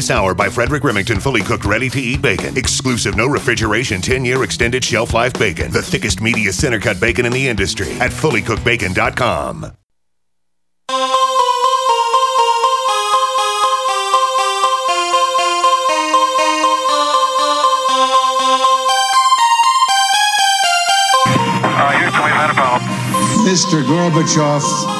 This hour by Frederick Remington fully cooked, ready to eat bacon. Exclusive, no refrigeration, 10 year extended shelf life bacon. The thickest, meatiest center cut bacon in the industry at fullycookedbacon.com. Mr. Gorbachev,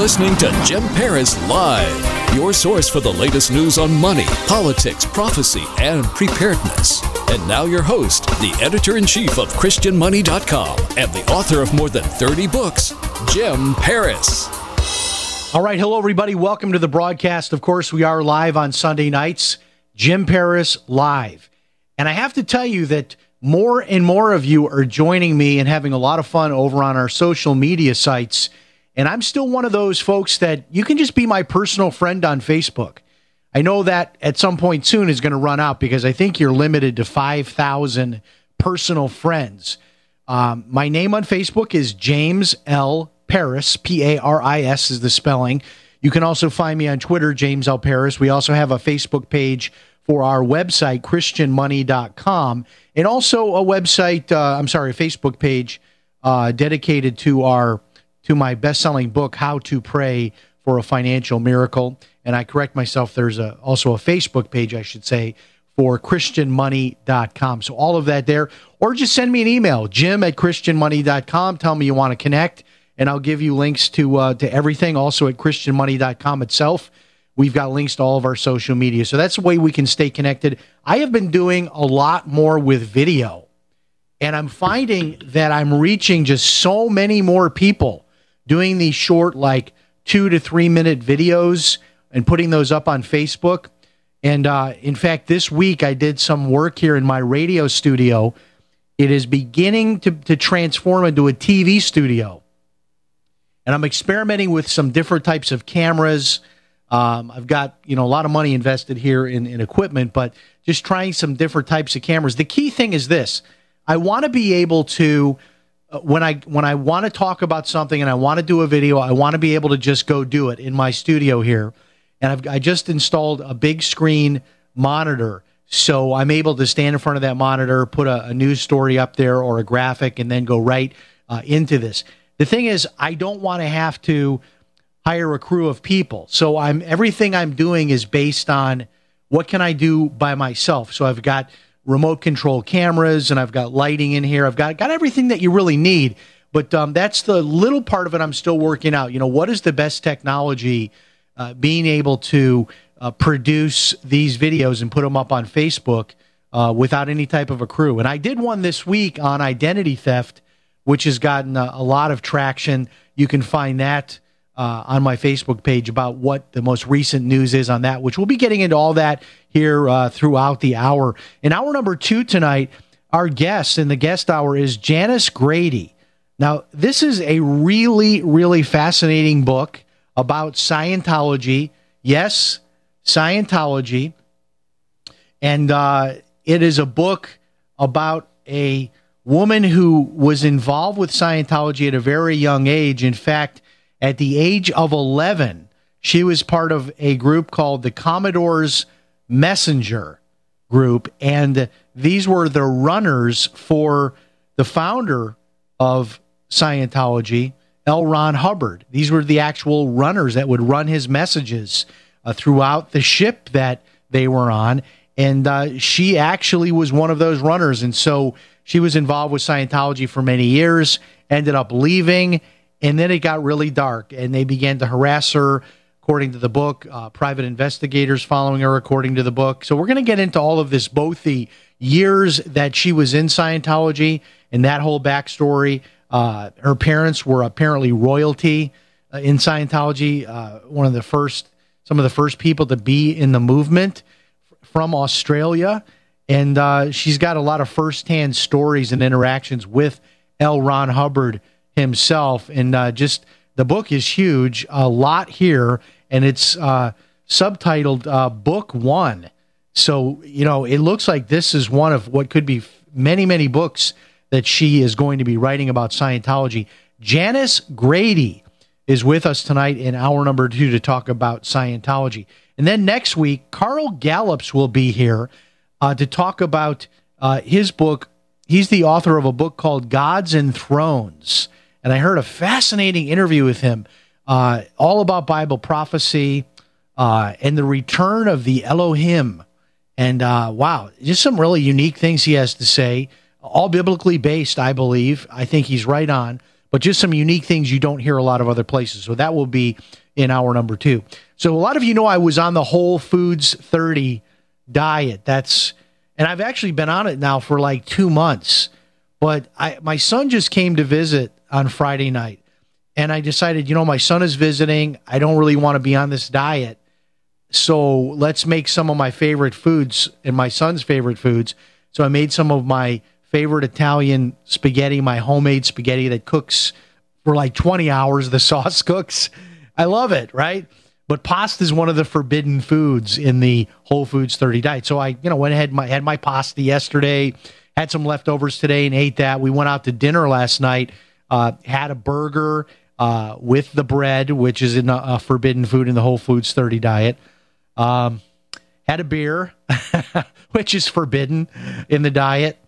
listening to Jim Paris Live, your source for the latest news on money, politics, prophecy, and preparedness. And now, your host, the editor in chief of ChristianMoney.com and the author of more than 30 books, Jim Paris. All right. Hello, everybody. Welcome to the broadcast. Of course, we are live on Sunday nights, Jim Paris Live. And I have to tell you that more and more of you are joining me and having a lot of fun over on our social media sites. And I'm still one of those folks that you can just be my personal friend on Facebook. I know that at some point soon is going to run out because I think you're limited to 5,000 personal friends. Um, my name on Facebook is James L. Paris, P A R I S is the spelling. You can also find me on Twitter, James L. Paris. We also have a Facebook page for our website, ChristianMoney.com, and also a website, uh, I'm sorry, a Facebook page uh, dedicated to our to my best-selling book, How to Pray for a Financial Miracle. And I correct myself, there's a, also a Facebook page, I should say, for christianmoney.com. So all of that there. Or just send me an email, jim at christianmoney.com. Tell me you want to connect, and I'll give you links to uh, to everything. Also at christianmoney.com itself. We've got links to all of our social media. So that's the way we can stay connected. I have been doing a lot more with video, and I'm finding that I'm reaching just so many more people doing these short, like two to three minute videos and putting those up on Facebook. And uh, in fact, this week I did some work here in my radio studio. It is beginning to, to transform into a TV studio. And I'm experimenting with some different types of cameras. Um, I've got you know a lot of money invested here in, in equipment, but just trying some different types of cameras. The key thing is this: I want to be able to when I when I want to talk about something and I want to do a video, I want to be able to just go do it in my studio here. And I've I just installed a big screen monitor, so I'm able to stand in front of that monitor, put a, a news story up there or a graphic, and then go right uh, into this. The thing is, I don't want to have to hire a crew of people. So I'm everything I'm doing is based on what can I do by myself. So I've got remote control cameras and I've got lighting in here. I've got got everything that you really need. But um, that's the little part of it I'm still working out. You know, what is the best technology? Uh, being able to uh, produce these videos and put them up on Facebook uh, without any type of a crew. And I did one this week on identity theft, which has gotten a, a lot of traction. You can find that uh, on my Facebook page about what the most recent news is on that, which we'll be getting into all that here uh, throughout the hour. In hour number two tonight, our guest in the guest hour is Janis Grady. Now, this is a really, really fascinating book about Scientology. Yes, Scientology. And uh, it is a book about a woman who was involved with Scientology at a very young age. In fact, at the age of 11, she was part of a group called the Commodore's Messenger group. And these were the runners for the founder of Scientology, L. Ron Hubbard. These were the actual runners that would run his messages uh, throughout the ship that they were on. And uh, she actually was one of those runners. And so she was involved with Scientology for many years, ended up leaving, and then it got really dark, and they began to harass her, according to the book. Uh, private investigators following her, according to the book. So we're going to get into all of this, both the years that she was in Scientology and that whole backstory. Uh, her parents were apparently royalty uh, in Scientology, uh, one of the first, some of the first people to be in the movement from Australia, and uh, she's got a lot of firsthand stories and interactions with L. Ron Hubbard himself. And uh, just the book is huge, a lot here, and it's uh, subtitled uh, Book One. So, you know, it looks like this is one of what could be many, many books that she is going to be writing about Scientology. Janis Grady is with us tonight in hour number two to talk about Scientology. And then next week, Carl Gallups will be here uh, to talk about uh, his book. He's the author of a book called Gods and Thrones. And I heard a fascinating interview with him, uh, all about Bible prophecy uh, and the return of the Elohim. And uh, wow, just some really unique things he has to say, all biblically based, I believe. I think he's right on, but just some unique things you don't hear a lot of other places. So that will be in hour number two. So a lot of you know I was on the Whole Foods 30 diet. That's and I've actually been on it now for like two months. But I my son just came to visit on Friday night, and I decided, you know, my son is visiting. I don't really want to be on this diet, so let's make some of my favorite foods and my son's favorite foods. So I made some of my favorite Italian spaghetti, my homemade spaghetti that cooks for like 20 hours. The sauce cooks. I love it, right? But pasta is one of the forbidden foods in the Whole Foods 30 diet. So I, you know, went ahead, my, had my pasta yesterday, had some leftovers today and ate that. We went out to dinner last night, uh, had a burger uh, with the bread, which is in a, a, forbidden food in the Whole Foods 30 diet. Um, had a beer, which is forbidden in the diet.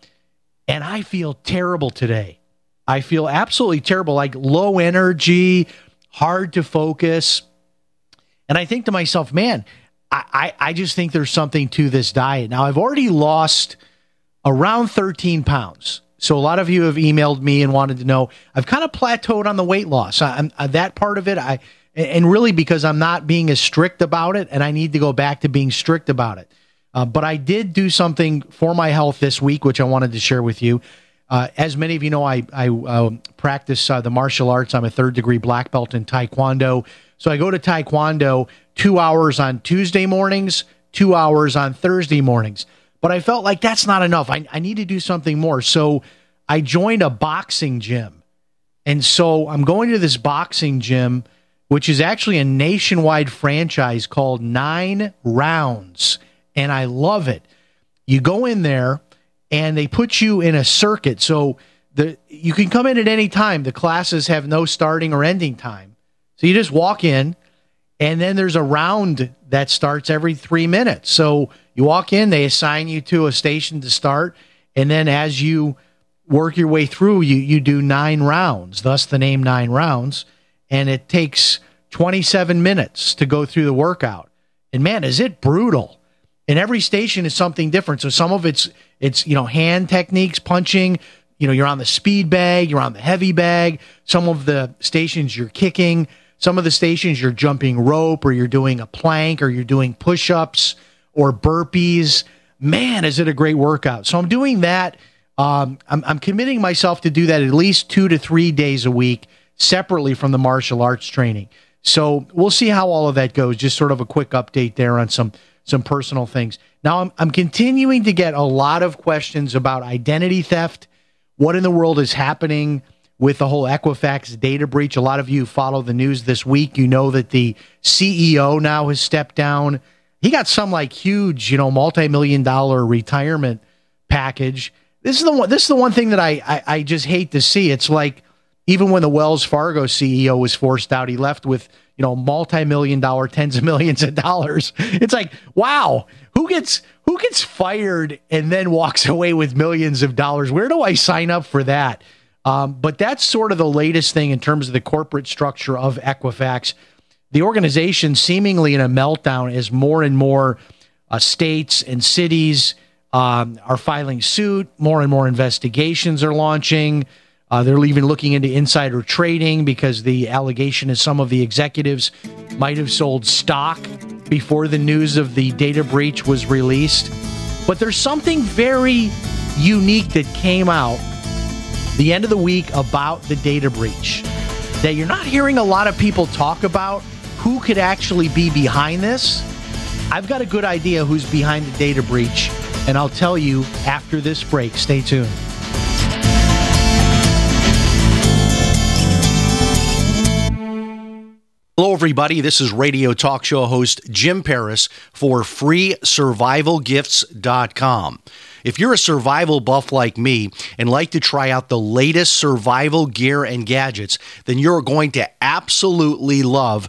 And I feel terrible today. I feel absolutely terrible, like low energy, hard to focus and I think to myself, man, I, I, I just think there's something to this diet. Now, I've already lost around 13 pounds. So a lot of you have emailed me and wanted to know. I've kind of plateaued on the weight loss. I, uh, that part of it, I and really because I'm not being as strict about it, and I need to go back to being strict about it. Uh, but I did do something for my health this week, which I wanted to share with you. Uh, as many of you know, I, I uh, practice the martial arts. I'm a third degree black belt in Taekwondo. So I go to Taekwondo two hours on Tuesday mornings, two hours on Thursday mornings. But I felt like that's not enough. I, I need to do something more. So I joined a boxing gym. And so I'm going to this boxing gym, which is actually a nationwide franchise called Nine Rounds. And I love it. You go in there and they put you in a circuit. So the you can come in at any time. The classes have no starting or ending time. So you just walk in, and then there's a round that starts every three minutes. So you walk in, they assign you to a station to start, and then as you work your way through, you you do nine rounds. Thus the name nine rounds, and it takes 27 minutes to go through the workout. And man, is it brutal! And every station is something different. So some of it's it's you know hand techniques, punching. You know, you're on the speed bag, you're on the heavy bag. Some of the stations you're kicking. Some of the stations you're jumping rope or you're doing a plank or you're doing push ups or burpees. Man, is it a great workout. So I'm doing that. Um, I'm, I'm committing myself to do that at least two to three days a week separately from the martial arts training. So we'll see how all of that goes. Just sort of a quick update there on some some personal things. Now I'm I'm continuing to get a lot of questions about identity theft. What in the world is happening with the whole Equifax data breach. A lot of you follow the news this week. You know that the CEO now has stepped down. He got some like huge, you know, multi-million dollar retirement package. This is the one. This is the one thing that I, I I just hate to see. It's like even when the Wells Fargo CEO was forced out, he left with you know multi-million dollar, tens of millions of dollars. It's like wow, who gets who gets fired and then walks away with millions of dollars? Where do I sign up for that? Um, but that's sort of the latest thing in terms of the corporate structure of Equifax. The organization seemingly in a meltdown as more and more uh, states and cities um, are filing suit. More and more investigations are launching. Uh, they're even looking into insider trading because the allegation is some of the executives might have sold stock before the news of the data breach was released. But there's something very unique that came out the end of the week about the data breach that you're not hearing a lot of people talk about who could actually be behind this. I've got a good idea who's behind the data breach, and I'll tell you after this break. Stay tuned. Hello, everybody. This is radio talk show host Jim Paris for freesurvivalgifts.com. If you're a survival buff like me and like to try out the latest survival gear and gadgets, then you're going to absolutely love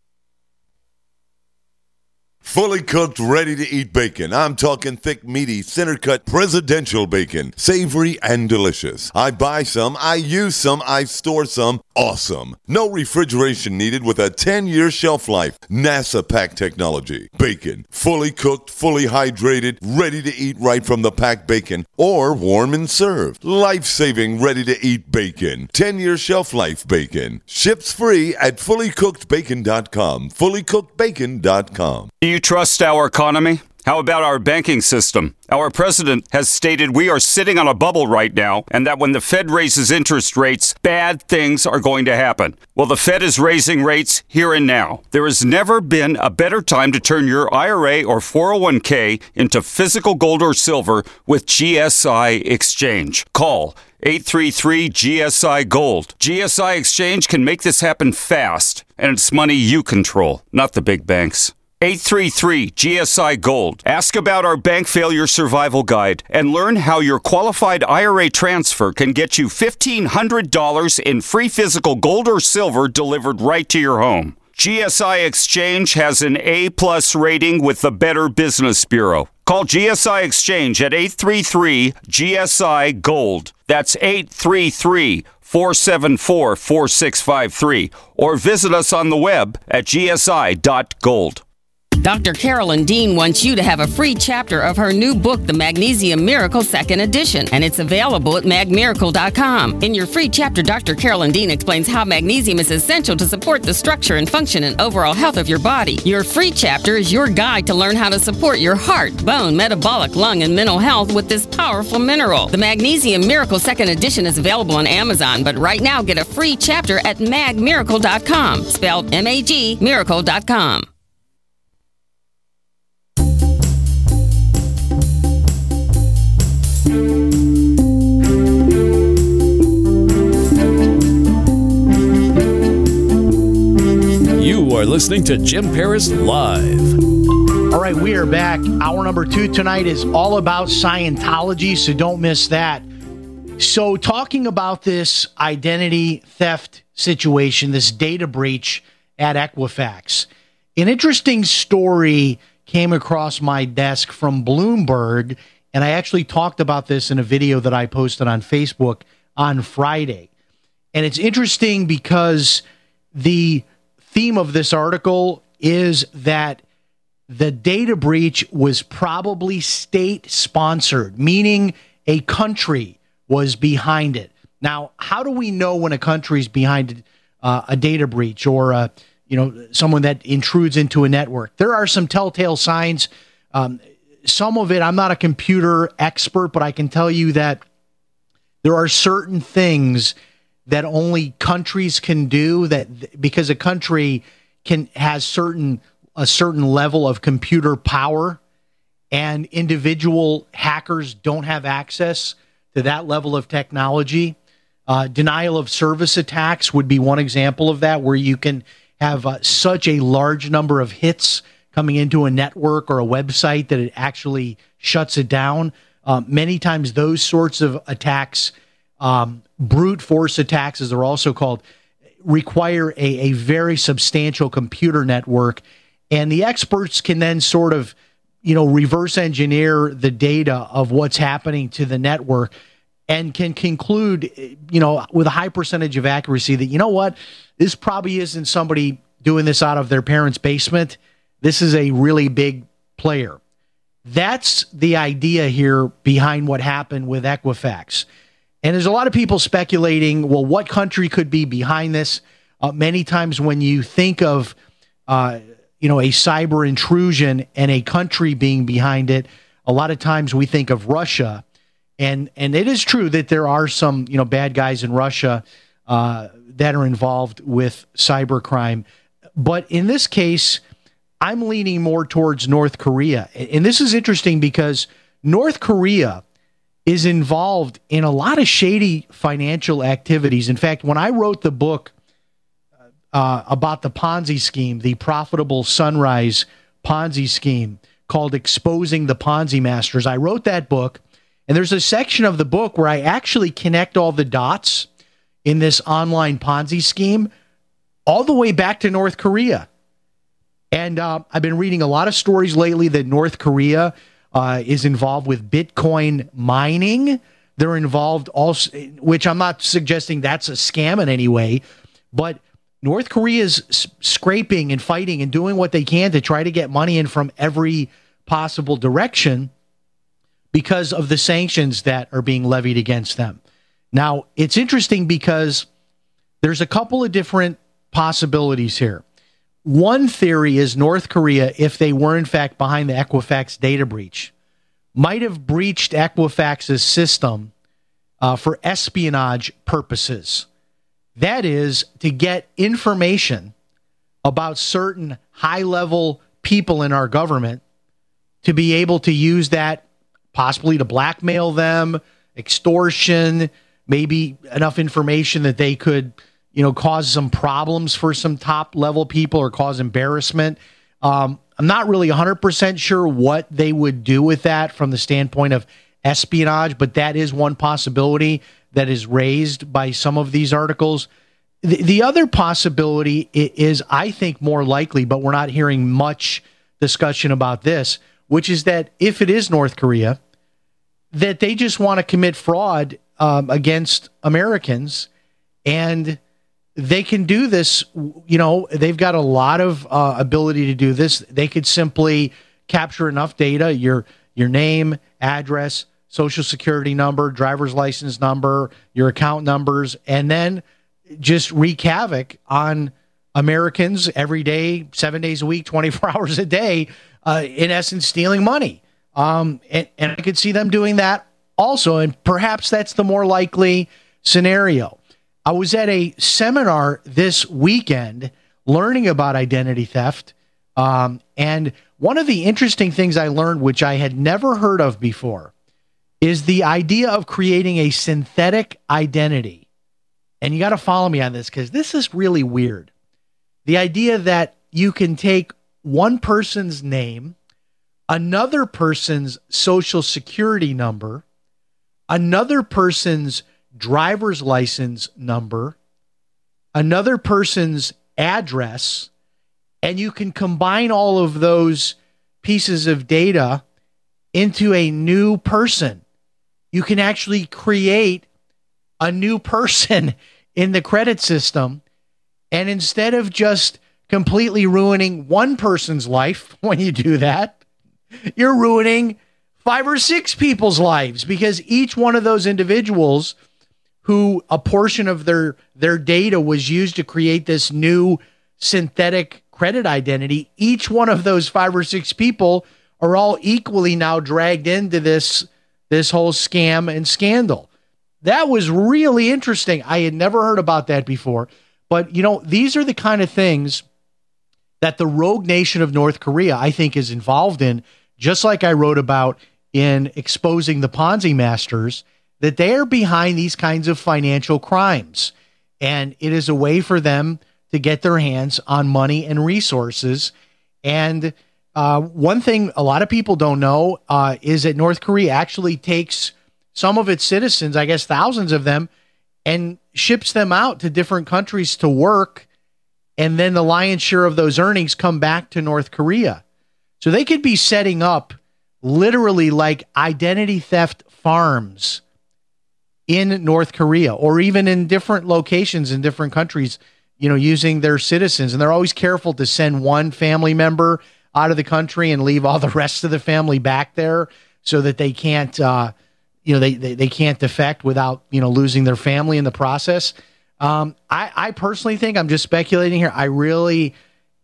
Fully cooked, ready to eat bacon. I'm talking thick, meaty, center cut presidential bacon. Savory and delicious. I buy some, I use some, I store some. Awesome. No refrigeration needed with a 10 year shelf life. NASA pack technology. Bacon. Fully cooked, fully hydrated, ready to eat right from the pack bacon or warm and served. Life saving, ready to eat bacon. 10 year shelf life bacon. Ships free at fullycookedbacon.com. Fullycookedbacon.com. Do you trust our economy? How about our banking system? Our president has stated we are sitting on a bubble right now and that when the Fed raises interest rates, bad things are going to happen. Well, the Fed is raising rates here and now. There has never been a better time to turn your IRA or 401k into physical gold or silver with GSI Exchange. Call 833 GSI Gold. GSI Exchange can make this happen fast, and it's money you control, not the big banks. 833 GSI Gold. Ask about our bank failure survival guide and learn how your qualified IRA transfer can get you $1,500 in free physical gold or silver delivered right to your home. GSI Exchange has an A plus rating with the Better Business Bureau. Call GSI Exchange at 833 GSI Gold. That's 833 474 4653. Or visit us on the web at gsi.gold. Dr. Carolyn Dean wants you to have a free chapter of her new book, The Magnesium Miracle Second Edition, and it's available at magmiracle.com. In your free chapter, Dr. Carolyn Dean explains how magnesium is essential to support the structure and function and overall health of your body. Your free chapter is your guide to learn how to support your heart, bone, metabolic, lung, and mental health with this powerful mineral. The Magnesium Miracle Second Edition is available on Amazon, but right now get a free chapter at magmiracle.com, spelled M A G miracle.com. You are listening to Jim Paris Live. All right, we are back. Hour number two tonight is all about Scientology, so don't miss that. So, talking about this identity theft situation, this data breach at Equifax, an interesting story came across my desk from Bloomberg, and I actually talked about this in a video that I posted on Facebook on Friday. And it's interesting because the theme of this article is that the data breach was probably state sponsored, meaning a country was behind it. Now, how do we know when a country's behind uh, a data breach or uh, you know someone that intrudes into a network? There are some telltale signs. Um, some of it, I'm not a computer expert, but I can tell you that there are certain things that only countries can do that because a country can has certain a certain level of computer power and individual hackers don't have access to that level of technology. Uh, denial of service attacks would be one example of that, where you can have uh, such a large number of hits coming into a network or a website that it actually shuts it down. Uh, many times, those sorts of attacks, um, brute force attacks, as they're also called, require a, a very substantial computer network. And the experts can then sort of, you know, reverse engineer the data of what's happening to the network and can conclude, you know, with a high percentage of accuracy that, you know what, this probably isn't somebody doing this out of their parents' basement. This is a really big player. That's the idea here behind what happened with Equifax. And there's a lot of people speculating, well, what country could be behind this? Uh, many times when you think of, uh, you know, a cyber intrusion and a country being behind it, a lot of times we think of Russia. And, and it is true that there are some, you know, bad guys in Russia uh, that are involved with cybercrime. But in this case, I'm leaning more towards North Korea. And this is interesting because North Korea is involved in a lot of shady financial activities. In fact, when I wrote the book uh, about the Ponzi scheme, the profitable sunrise Ponzi scheme called Exposing the Ponzi Masters, I wrote that book. And there's a section of the book where I actually connect all the dots in this online Ponzi scheme all the way back to North Korea. And uh, I've been reading a lot of stories lately that North Korea uh, is involved with Bitcoin mining. They're involved also, which I'm not suggesting that's a scam in any way, but North Korea is scraping and fighting and doing what they can to try to get money in from every possible direction because of the sanctions that are being levied against them. Now, it's interesting because there's a couple of different possibilities here. One theory is North Korea, if they were in fact behind the Equifax data breach, might have breached Equifax's system uh, for espionage purposes. That is to get information about certain high level people in our government to be able to use that possibly to blackmail them, extortion, maybe enough information that they could you know, cause some problems for some top level people or cause embarrassment. Um, I'm not really 100% sure what they would do with that from the standpoint of espionage, but that is one possibility that is raised by some of these articles. The, the other possibility is, I think, more likely, but we're not hearing much discussion about this, which is that if it is North Korea, that they just want to commit fraud um, against Americans and they can do this. You know, they've got a lot of uh, ability to do this. They could simply capture enough data your your name, address, social security number, driver's license number, your account numbers, and then just wreak havoc on Americans every day, seven days a week, 24 hours a day, uh, in essence, stealing money. Um, and, and I could see them doing that also. And perhaps that's the more likely scenario. I was at a seminar this weekend learning about identity theft. Um, and one of the interesting things I learned, which I had never heard of before, is the idea of creating a synthetic identity. And you got to follow me on this because this is really weird. The idea that you can take one person's name, another person's social security number, another person's driver's license number, another person's address, and you can combine all of those pieces of data into a new person. You can actually create a new person in the credit system. And instead of just completely ruining one person's life when you do that. You're ruining five or six people's lives because each one of those individuals who a portion of their their data was used to create this new synthetic credit identity. Each one of those five or six people are all equally now dragged into this this whole scam and scandal. That was really interesting. I had never heard about that before. But you know these are the kind of things that the rogue nation of north korea i think is involved in just like i wrote about in exposing the ponzi masters that they are behind these kinds of financial crimes. And it is a way for them to get their hands on money and resources. And uh, one thing a lot of people don't know uh, is that North Korea actually takes some of its citizens, I guess thousands of them, and ships them out to different countries to work. And then the lion's share of those earnings come back to North Korea. So they could be setting up literally like identity theft farms in North Korea or even in different locations in different countries, you know, using their citizens. And they're always careful to send one family member out of the country and leave all the rest of the family back there so that they can't, uh, you know, they, they, they can't defect without, you know, losing their family in the process. Um, I, I personally think I'm just speculating here. I really,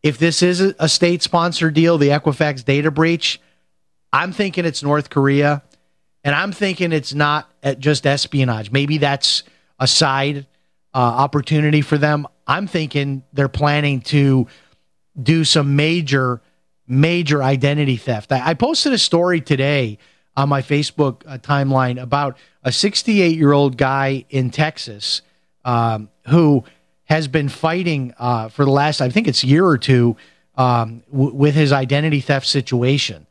if this is a state sponsored deal, the Equifax data breach, I'm thinking it's North Korea. And I'm thinking it's not just espionage. Maybe that's a side uh, opportunity for them. I'm thinking they're planning to do some major, major identity theft. I, I posted a story today on my Facebook uh, timeline about a 68 year old guy in Texas um, who has been fighting uh, for the last, I think it's year or two, um, w- with his identity theft situation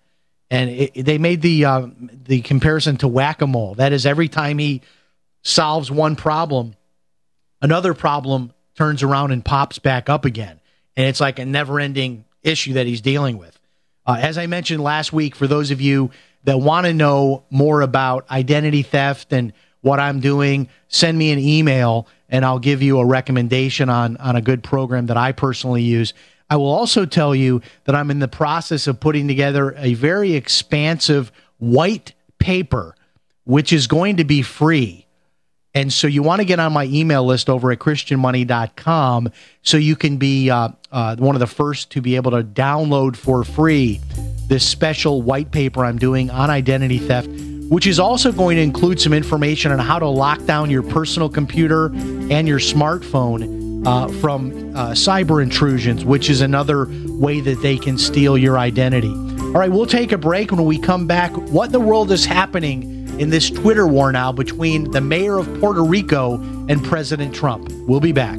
and it, they made the uh, the comparison to whack a mole. That is, every time he solves one problem, another problem turns around and pops back up again, and it's like a never ending issue that he's dealing with. Uh, as I mentioned last week, for those of you that want to know more about identity theft and what I'm doing, send me an email and I'll give you a recommendation on on a good program that I personally use. I will also tell you that I'm in the process of putting together a very expansive white paper, which is going to be free. And so you want to get on my email list over at christianmoney.com so you can be uh, uh, one of the first to be able to download for free this special white paper I'm doing on identity theft, which is also going to include some information on how to lock down your personal computer and your smartphone uh, from uh, cyber intrusions, which is another way that they can steal your identity. All right, we'll take a break when we come back. What in the world is happening in this Twitter war now between the mayor of Puerto Rico and President Trump? We'll be back.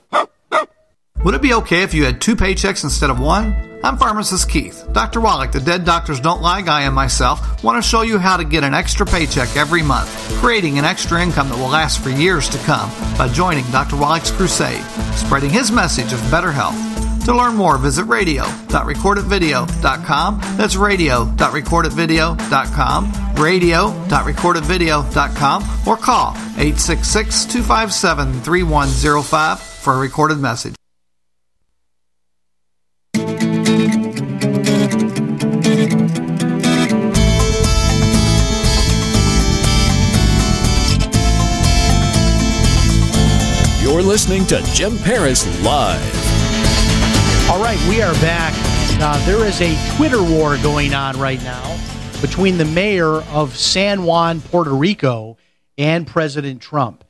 Would it be okay if you had two paychecks instead of one? I'm pharmacist Keith. Dr. Wallach, the Dead Doctors Don't Lie guy, and myself want to show you how to get an extra paycheck every month, creating an extra income that will last for years to come by joining Dr. Wallach's crusade, spreading his message of better health. To learn more, visit radio.recordedvideo.com. That's radio.recordedvideo.com, radio.recordedvideo.com, or call 866 257 3105 for a recorded message. Listening to Jim Paris Live. All right, we are back. Uh, there is a Twitter war going on right now between the mayor of San Juan, Puerto Rico, and President Trump.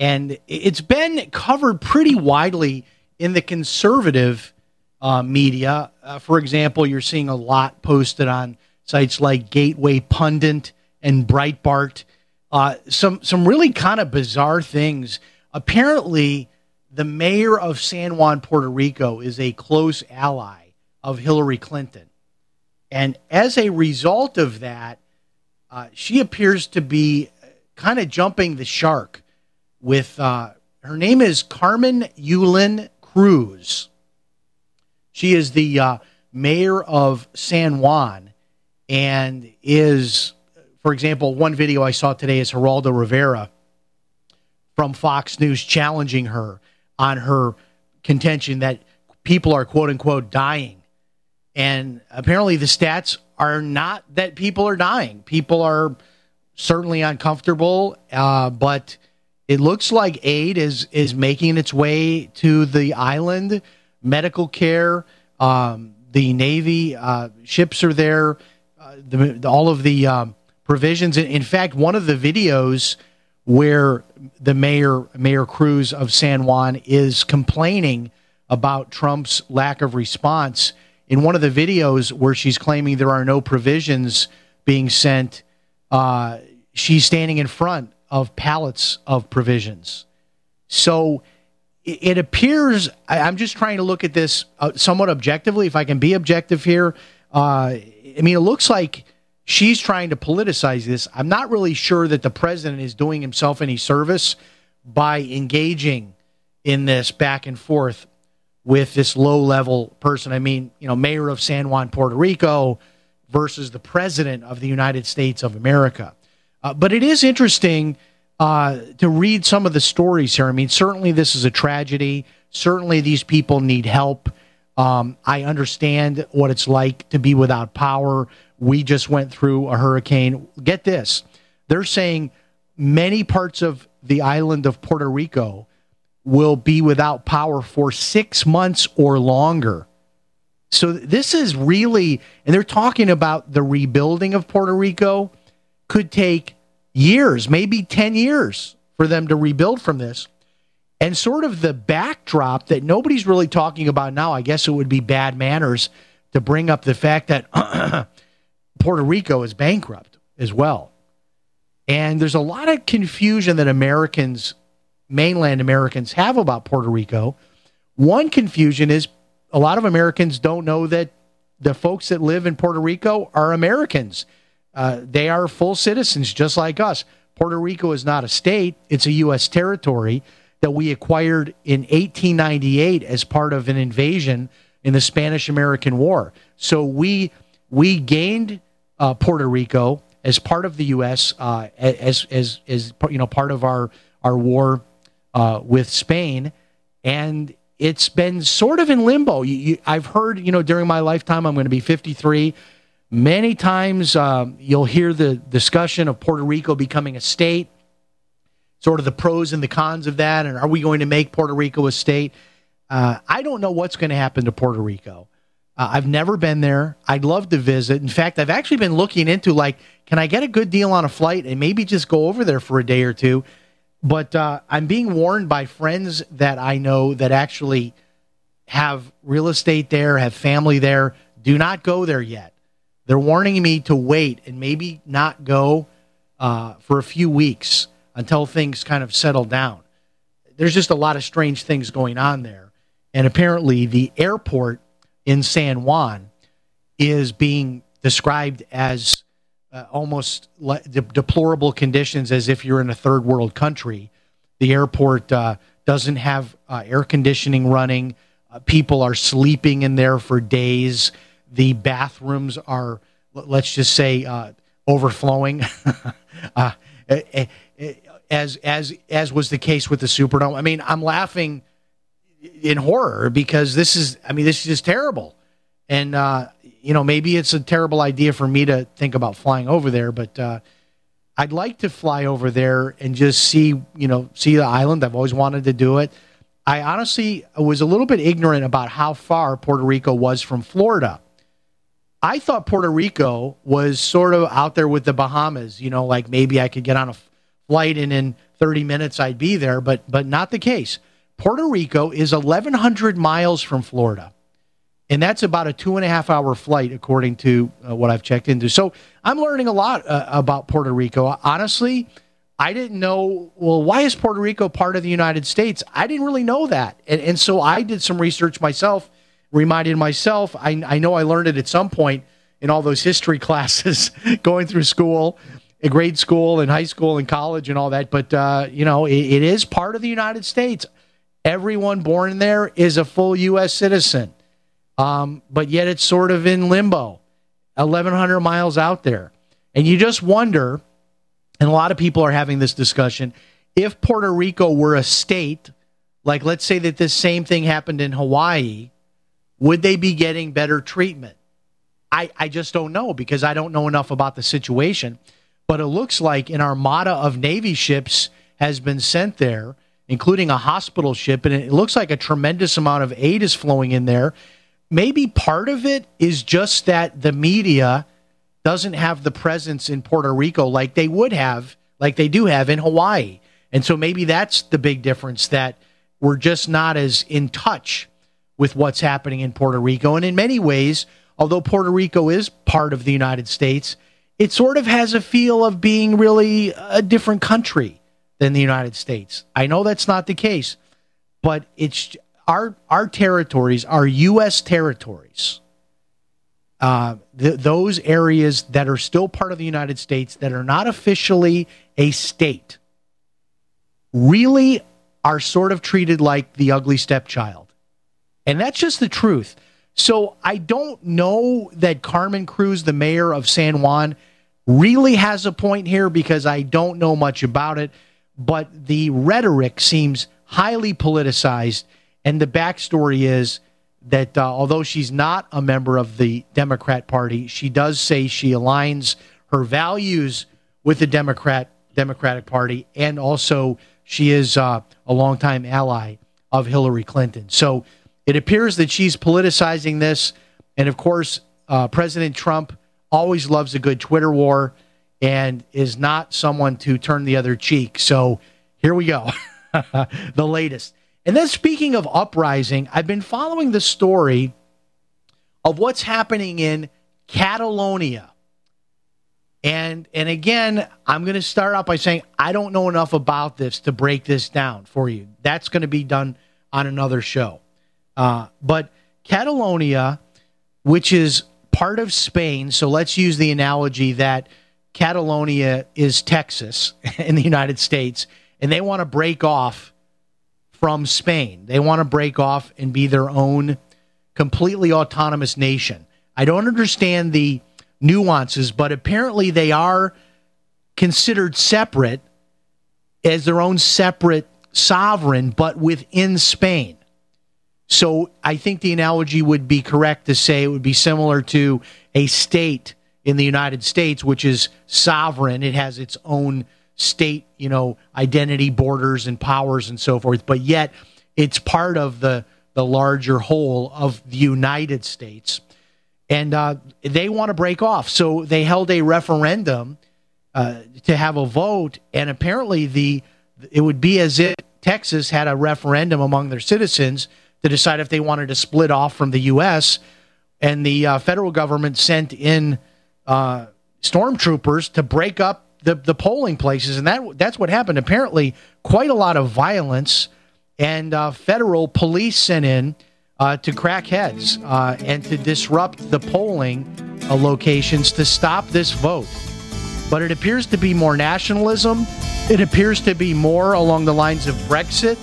And it's been covered pretty widely in the conservative uh, media. Uh, for example, you're seeing a lot posted on sites like Gateway Pundit and Breitbart. Uh, some some really kind of bizarre things. Apparently, the mayor of San Juan, Puerto Rico, is a close ally of Hillary Clinton, and as a result of that, uh, she appears to be kind of jumping the shark. With uh, her name is Carmen Yulín Cruz. She is the uh, mayor of San Juan and is, for example, one video I saw today is Geraldo Rivera from Fox News challenging her on her contention that people are quote unquote dying. And apparently the stats are not that people are dying. People are certainly uncomfortable, uh, but it looks like aid is is making its way to the island. Medical care, um, the Navy uh, ships are there. Uh, the, all of the um, provisions. In, in fact, one of the videos where the mayor Mayor Cruz of San Juan is complaining about Trump's lack of response. In one of the videos where she's claiming there are no provisions being sent, uh, she's standing in front of pallets of provisions. So it, appears, I'm just trying to look at this uh, somewhat objectively, if I can be objective here. Uh, I mean, it looks like she's trying to politicize this. I'm not really sure that the president is doing himself any service by engaging in this back and forth with this low level person. I mean, you know, mayor of San Juan, Puerto Rico versus the president of the United States of America. Uh, but it is interesting uh, to read some of the stories here. I mean, certainly this is a tragedy. Certainly these people need help. Um, I understand what it's like to be without power. We just went through a hurricane. Get this they're saying many parts of the island of Puerto Rico will be without power for six months or longer. So this is really, and they're talking about the rebuilding of Puerto Rico could take years, maybe 10 years for them to rebuild from this. And sort of the backdrop that nobody's really talking about now, I guess it would be bad manners to bring up the fact that Puerto Rico is bankrupt as well. And there's a lot of confusion that Americans, mainland Americans, have about Puerto Rico. One confusion is a lot of Americans don't know that the folks that live in Puerto Rico are Americans. Uh, they are full citizens just like us. Puerto Rico is not a state, it's a U.S. territory that we acquired in 1898 as part of an invasion in the Spanish American War. So we we gained uh, Puerto Rico as part of the U.S. Uh, as as as you know part of our our war uh, with Spain, and it's been sort of in limbo. You, you, I've heard you know during my lifetime I'm going to be 53. Many times um, you'll hear the discussion of Puerto Rico becoming a state, sort of the pros and the cons of that, and are we going to make Puerto Rico a state? Uh, I don't know what's going to happen to Puerto Rico. Uh, I've never been there. I'd love to visit. In fact, I've actually been looking into like, can I get a good deal on a flight and maybe just go over there for a day or two? But uh, I'm being warned by friends that I know that actually have real estate there, have family there. Do not go there yet. They're warning me to wait and maybe not go uh, for a few weeks until things kind of settle down. There's just a lot of strange things going on there. And apparently, the airport in San Juan is being described as uh, almost le- de- deplorable conditions as if you're in a third world country. The airport uh, doesn't have uh, air conditioning running. Uh, people are sleeping in there for days. The bathrooms are, let's just say, uh, overflowing. Uh, as as as was the case with the Superdome. I mean, I'm laughing in horror because this is I mean this is just terrible. And uh, you know, maybe it's a terrible idea for me to think about flying over there, but uh, I'd like to fly over there and just see, you know, see the island. I've always wanted to do it. I honestly was a little bit ignorant about how far Puerto Rico was from Florida. I thought Puerto Rico was sort of out there with the Bahamas, you know, like maybe I could get on a flight and in 30 minutes I'd be there, but but not the case. Puerto Rico is 1,100 miles from Florida. And that's about a two and a half hour flight, according to uh, what I've checked into. So I'm learning a lot uh, about Puerto Rico. Honestly, I didn't know, well, why is Puerto Rico part of the United States? I didn't really know that. And, and so I did some research myself, reminded myself. I, I know I learned it at some point in all those history classes going through school, grade school and high school and college and all that. But, uh, you know, it, it is part of the United States everyone born there is a full U.S. citizen. Um, but yet it's sort of in limbo, 1,100 miles out there. And you just wonder, and a lot of people are having this discussion, if Puerto Rico were a state, like let's say that this same thing happened in Hawaii, would they be getting better treatment? I, I just don't know because I don't know enough about the situation. But it looks like an armada of Navy ships has been sent there including a hospital ship, and it looks like a tremendous amount of aid is flowing in there. Maybe part of it is just that the media doesn't have the presence in Puerto Rico like they would have, like they do have in Hawaii. And so maybe that's the big difference that we're just not as in touch with what's happening in Puerto Rico. And in many ways, although Puerto Rico is part of the United States, it sort of has a feel of being really a different country than the United States. I know that's not the case, but it's our our territories, our U.S. territories, uh, th- those areas that are still part of the United States that are not officially a state, really are sort of treated like the ugly stepchild, and that's just the truth. So I don't know that Carmen Cruz, the mayor of San Juan, really has a point here because I don't know much about it but the rhetoric seems highly politicized. And the backstory is that uh, although she's not a member of the Democrat Party, she does say she aligns her values with the Democrat Democratic Party, and also she is uh, a longtime ally of Hillary Clinton. So it appears that she's politicizing this, and of course, uh, President Trump always loves a good Twitter war and is not someone to turn the other cheek. So here we go, the latest. And then speaking of uprising, I've been following the story of what's happening in Catalonia. And and again, I'm going to start out by saying I don't know enough about this to break this down for you. That's going to be done on another show. Uh, but Catalonia, which is part of Spain, so let's use the analogy that Catalonia is Texas in the United States, and they want to break off from Spain. They want to break off and be their own completely autonomous nation. I don't understand the nuances, but apparently they are considered separate as their own separate sovereign, but within Spain. So I think the analogy would be correct to say it would be similar to a state in the United States, which is sovereign. It has its own state, you know, identity, borders, and powers and so forth, but yet it's part of the the larger whole of the United States. And uh, they want to break off. So they held a referendum uh, to have a vote, and apparently the it would be as if Texas had a referendum among their citizens to decide if they wanted to split off from the U.S. And the uh, federal government sent in uh, stormtroopers to break up the the polling places, and that that's what happened. Apparently, quite a lot of violence, and uh, federal police sent in uh, to crack heads uh, and to disrupt the polling uh, locations to stop this vote. But it appears to be more nationalism. It appears to be more along the lines of Brexit,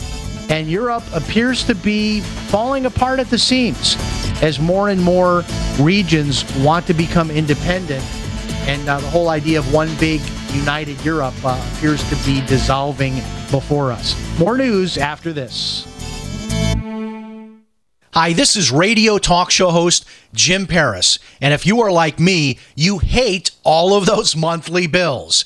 and Europe appears to be falling apart at the seams as more and more regions want to become independent and uh, the whole idea of one big united Europe uh, appears to be dissolving before us. More news after this. Hi, this is radio talk show host Jim Paris. And if you are like me, you hate all of those monthly bills.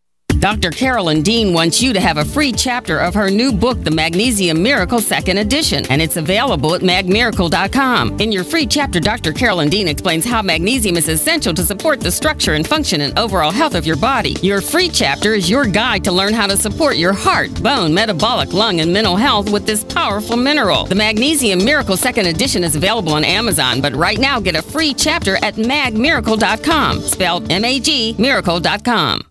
Dr. Carolyn Dean wants you to have a free chapter of her new book, The Magnesium Miracle Second Edition, and it's available at magmiracle.com. In your free chapter, Dr. Carolyn Dean explains how magnesium is essential to support the structure and function and overall health of your body. Your free chapter is your guide to learn how to support your heart, bone, metabolic, lung, and mental health with this powerful mineral. The Magnesium Miracle Second Edition is available on Amazon, but right now get a free chapter at magmiracle.com, spelled M A G, miracle.com.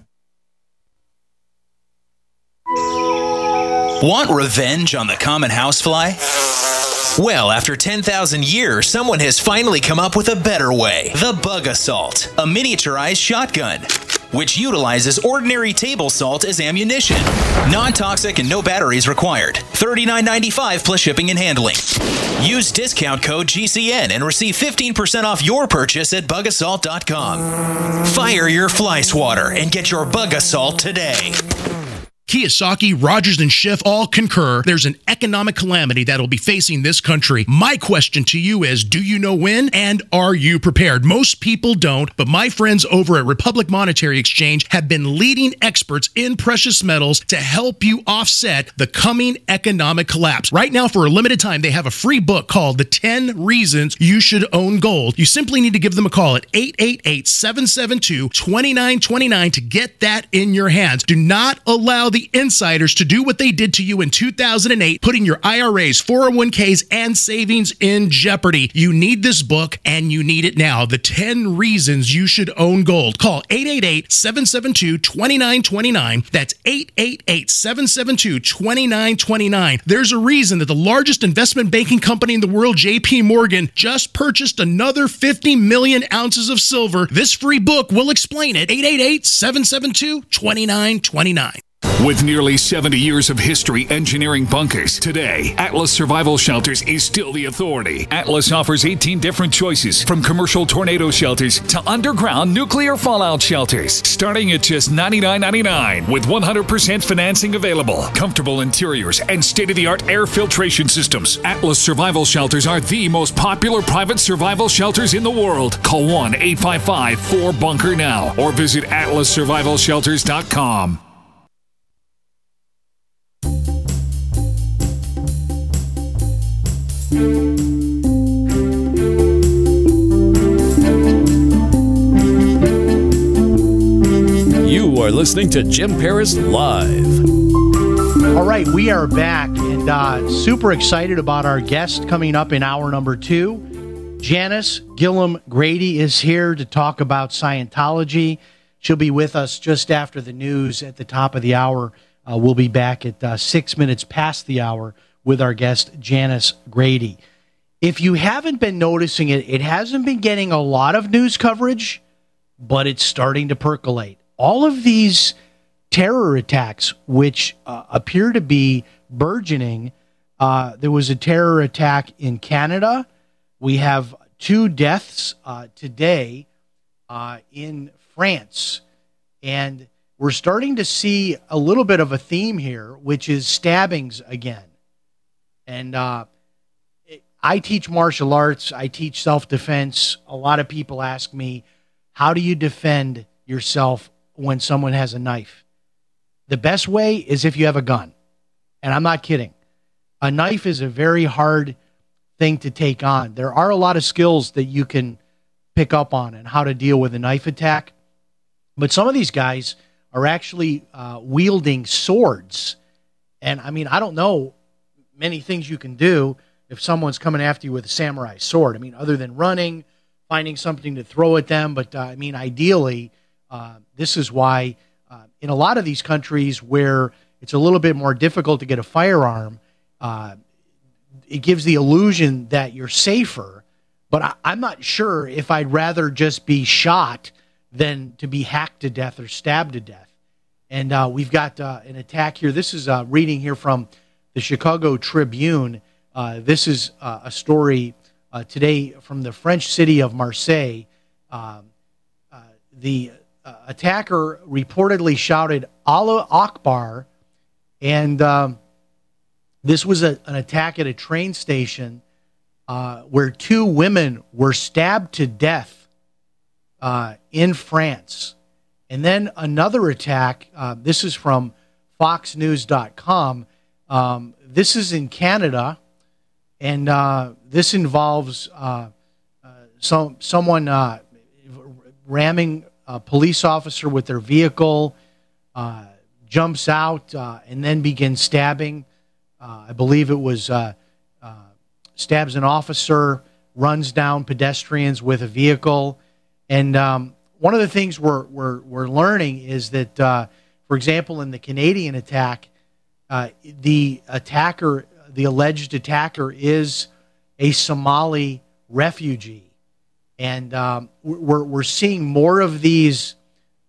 Want revenge on the common housefly? Well, after 10,000 years, someone has finally come up with a better way. The Bug-A-Salt, a miniaturized shotgun. which utilizes ordinary table salt as ammunition. Non toxic and no batteries required. $39.95 plus shipping and handling. Use discount code GCN and receive 15% off your purchase at bugasalt.com. Fire your fly swatter and get your Bug-A-Salt today. Kiyosaki, Rogers, and Schiff all concur there's an economic calamity that'll be facing this country. My question to you is do you know when and are you prepared? Most people don't, but my friends over at Republic Monetary Exchange have been leading experts in precious metals to help you offset the coming economic collapse. Right now, for a limited time, they have a free book called The 10 Reasons You Should Own Gold. You simply need to give them a call at 888 772 2929 to get that in your hands. Do not allow the insiders to do what they did to you in 2008, putting your IRAs, 401ks, and savings in jeopardy. You need this book and you need it now. The 10 reasons you should own gold. Call 888 772 2929. That's 888 772 2929. There's a reason that the largest investment banking company in the world, JP Morgan, just purchased another 50 million ounces of silver. This free book will explain it. 888 772 2929. With nearly 70 years of history engineering bunkers, today, Atlas Survival Shelters is still the authority. Atlas offers 18 different choices, from commercial tornado shelters to underground nuclear fallout shelters, starting at just $99.99 with 100% financing available, comfortable interiors, and state of the art air filtration systems. Atlas Survival Shelters are the most popular private survival shelters in the world. Call 1 855 4 Bunker now or visit atlassurvivalshelters.com. You are listening to Jim Paris Live. All right, we are back and uh, super excited about our guest coming up in hour number two. Janis Gillham Grady is here to talk about Scientology. She'll be with us just after the news at the top of the hour. Uh, we'll be back at uh, six minutes past the hour with our guest, Janis Grady. If you haven't been noticing it, it hasn't been getting a lot of news coverage, but it's starting to percolate. All of these terror attacks, which uh, appear to be burgeoning, uh, there was a terror attack in Canada. We have two deaths uh, today uh, in France. And we're starting to see a little bit of a theme here, which is stabbings again. And uh, I teach martial arts, I teach self defense. A lot of people ask me, how do you defend yourself when someone has a knife? The best way is if you have a gun. And I'm not kidding. A knife is a very hard thing to take on. There are a lot of skills that you can pick up on and how to deal with a knife attack. But some of these guys are actually uh, wielding swords. And I mean, I don't know many things you can do if someone's coming after you with a samurai sword. I mean, other than running, finding something to throw at them. But uh, I mean, ideally, uh, this is why uh, in a lot of these countries where it's a little bit more difficult to get a firearm, uh, it gives the illusion that you're safer. But I, I'm not sure if I'd rather just be shot than to be hacked to death or stabbed to death. And uh, we've got uh, an attack here. This is uh, reading here from the Chicago Tribune. Uh, this is uh, a story uh, today from the French city of Marseille. Um, the attacker reportedly shouted Allah Akbar, and um, this was a, an attack at a train station where two women were stabbed to death uh, in France. And then another attack. Uh, this is from FoxNews.com. Um, this is in Canada, and uh, this involves uh, uh, some someone uh, ramming a police officer with their vehicle, jumps out, and then begins stabbing. I believe it was stabs an officer, runs down pedestrians with a vehicle. And um, one of the things we're, we're, we're learning is that, uh, for example, in the Canadian attack, uh, the attacker, the alleged attacker, is a Somali refugee. And um, we're, we're seeing more of these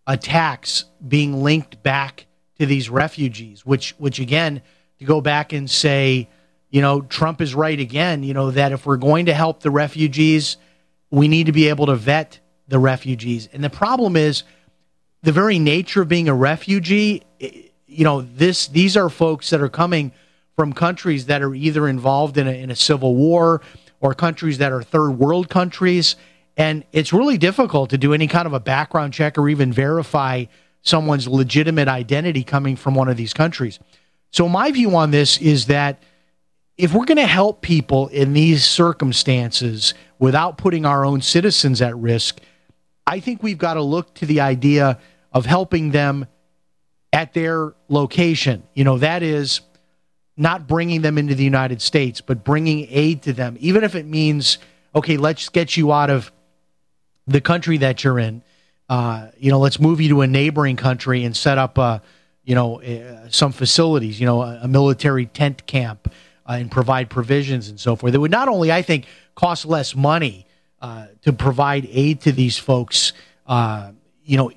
attacks being linked back to these refugees, which which again to go back and say, you know, Trump is right again. You know that if we're going to help the refugees, we need to be able to vet the refugees. And the problem is the very nature of being a refugee. You know, this these are folks that are coming from countries that are either involved in a, in a civil war or countries that are third world countries. And it's really difficult to do any kind of a background check or even verify someone's legitimate identity coming from one of these countries. So, my view on this is that if we're going to help people in these circumstances without putting our own citizens at risk, I think we've got to look to the idea of helping them at their location. You know, that is not bringing them into the United States, but bringing aid to them, even if it means, okay, let's get you out of the country that you're in. Uh, you know, let's move you to a neighboring country and set up, uh, you know, uh, some facilities, you know, a, a military tent camp uh, and provide provisions and so forth. It would not only, I think, cost less money uh, to provide aid to these folks, uh, you know,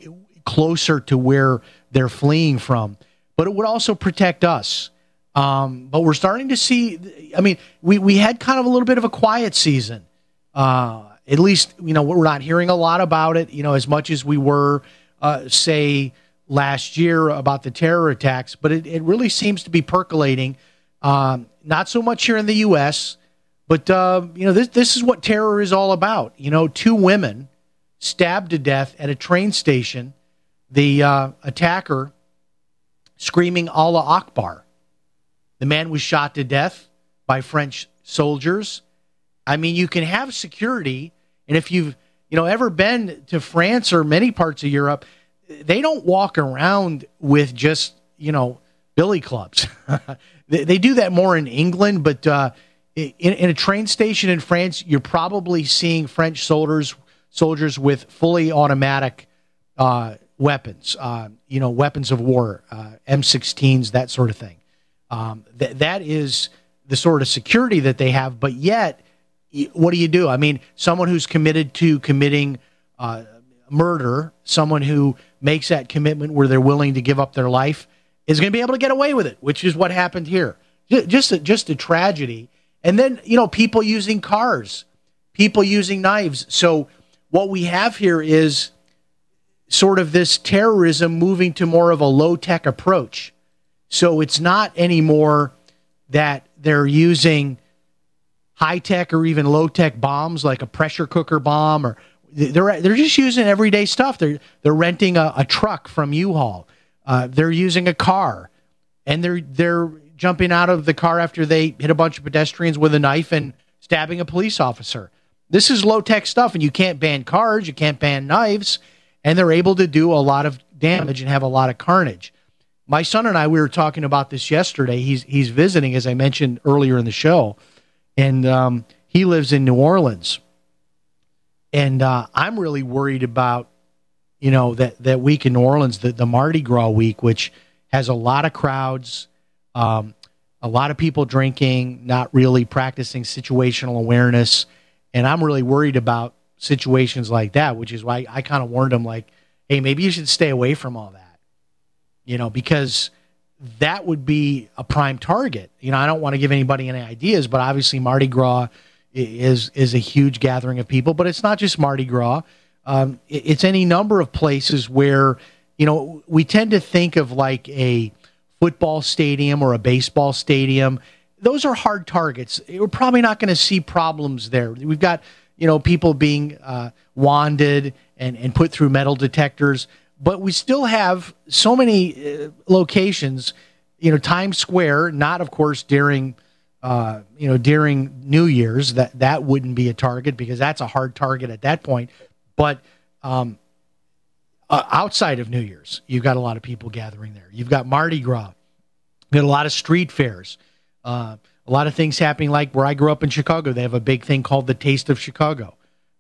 closer to where they're fleeing from, but it would also protect us. Um, but we're starting to see. I mean, we we had kind of a little bit of a quiet season. Uh, at least you know we're not hearing a lot about it. You know, as much as we were, uh, say last year about the terror attacks, but it, it really seems to be percolating. Um, not so much here in the U.S., but uh, you know this this is what terror is all about. You know, two women stabbed to death at a train station. The uh, attacker screaming Allah Akbar the man was shot to death by French soldiers. I mean, you can have security, and if you've you know ever been to France or many parts of Europe, they don't walk around with just you know billy clubs. they, they, do that more in England, but uh, in, in, a train station in France, you're probably seeing French soldiers soldiers with fully automatic uh, weapons. Uh, you know, weapons of war, uh, M16s, that sort of thing. Um, th- that is the sort of security that they have, but yet, what do you do? I mean, someone who's committed to committing uh, murder, someone who makes that commitment where they're willing to give up their life, is going to be able to get away with it, which is what happened here. Just a, just a tragedy. And then, you know, people using cars, people using knives. So, what we have here is sort of this terrorism moving to more of a low tech approach. So it's not anymore that they're using high tech or even low tech bombs like a pressure cooker bomb or they're they're just using everyday stuff. They're they're renting a, a truck from U-Haul. Uh, they're using a car, and they're they're jumping out of the car after they hit a bunch of pedestrians with a knife and stabbing a police officer. This is low tech stuff, and you can't ban cars, you can't ban knives, and they're able to do a lot of damage and have a lot of carnage my son and I we were talking about this yesterday. He's he's visiting, as I mentioned earlier in the show, and um, he lives in New Orleans. And uh, I'm really worried about, you know, that that week in New Orleans, the, the Mardi Gras week, which has a lot of crowds, um, a lot of people drinking, not really practicing situational awareness, and I'm really worried about situations like that, which is why I kind of warned him, like, hey, maybe you should stay away from all that you know, because that would be a prime target. You know, I don't want to give anybody any ideas, but obviously Mardi Gras is is a huge gathering of people. But it's not just Mardi Gras; um, it's any number of places where you know we tend to think of like a football stadium or a baseball stadium. Those are hard targets. We're probably not going to see problems there. We've got you know people being uh, wanded and and put through metal detectors but we still have so many uh, locations. You know, Times Square, not of course during, uh, you know, during New Year's. That that wouldn't be a target because that's a hard target at that point. But um, uh, outside of New Year's, you've got a lot of people gathering there. You've got Mardi Gras. you've got a lot of street fairs. Uh, a lot of things happening. Like where I grew up in Chicago, they have a big thing called the Taste of Chicago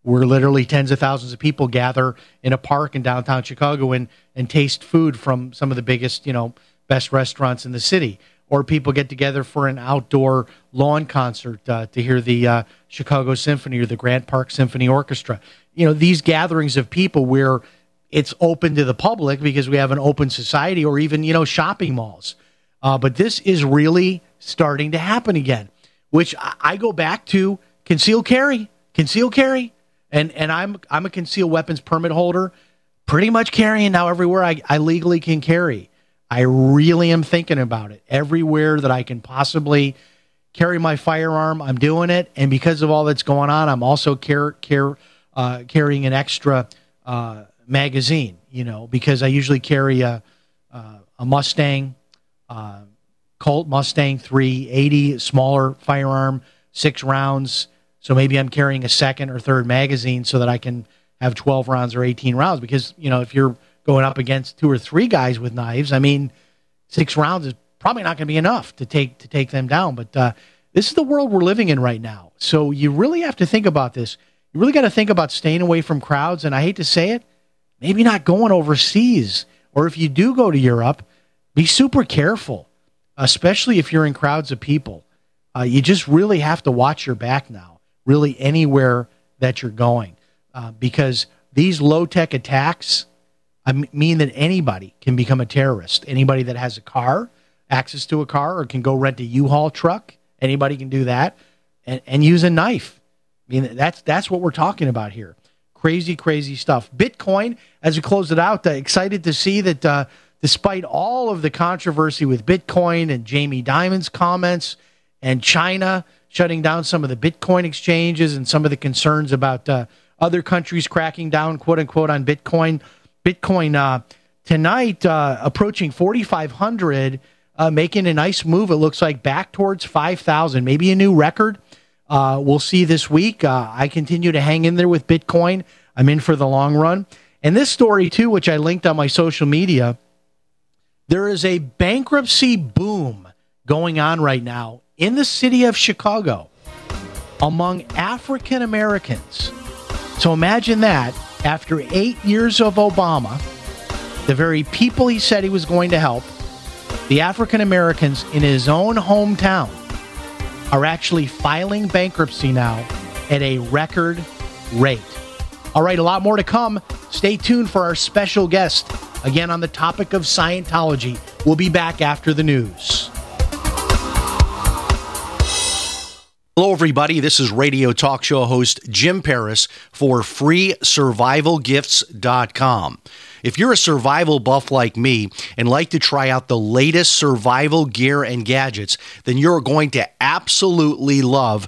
where literally tens of thousands of people gather in a park in downtown Chicago and, and taste food from some of the biggest, you know, best restaurants in the city. Or people get together for an outdoor lawn concert uh, to hear the uh, Chicago Symphony or the Grant Park Symphony Orchestra. You know, these gatherings of people where it's open to the public because we have an open society or even, you know, shopping malls. Uh, but this is really starting to happen again, which I, I go back to conceal carry, conceal carry. And, and I'm, I'm a concealed weapons permit holder, pretty much carrying now everywhere I, I legally can carry. I really am thinking about it everywhere that I can possibly carry my firearm. I'm doing it, and because of all that's going on, I'm also care, care, uh, carrying an extra uh, magazine. You know, because I usually carry a uh, a Mustang, uh, Colt Mustang 380, smaller firearm, six rounds. So maybe I'm carrying a second or third magazine so that I can have 12 rounds or 18 rounds. Because you know, if you're going up against two or three guys with knives, I mean, six rounds is probably not going to be enough to take to take them down. But uh, this is the world we're living in right now. So you really have to think about this. You really got to think about staying away from crowds. And I hate to say it, maybe not going overseas. Or if you do go to Europe, be super careful, especially if you're in crowds of people. Uh, you just really have to watch your back now, really anywhere that you're going, uh, because these low tech attacks I mean that anybody can become a terrorist. Anybody that has a car, access to a car, or can go rent a U-Haul truck, anybody can do that, and, and use a knife. I mean that's that's what we're talking about here. Crazy, crazy stuff. Bitcoin, as we close it out, uh, excited to see that uh, despite all of the controversy with Bitcoin and Jamie Dimon's comments and China shutting down some of the Bitcoin exchanges and some of the concerns about uh, other countries cracking down, quote unquote, on Bitcoin. Bitcoin uh, tonight uh, approaching 4,500, uh, making a nice move. It looks like back towards 5,000, maybe a new record. Uh, we'll see this week. Uh, I continue to hang in there with Bitcoin. I'm in for the long run. And this story, too, which I linked on my social media, there is a bankruptcy boom going on right now in the city of Chicago among African Americans. So imagine that after eight years of Obama, the very people he said he was going to help, the African Americans in his own hometown, are actually filing bankruptcy now at a record rate. All right, a lot more to come. Stay tuned for our special guest again on the topic of Scientology. We'll be back after the news. Hello, everybody. This is radio talk show host Jim Paris for FreeSurvivalGifts.com. If you're a survival buff like me and like to try out the latest survival gear and gadgets, then you're going to absolutely love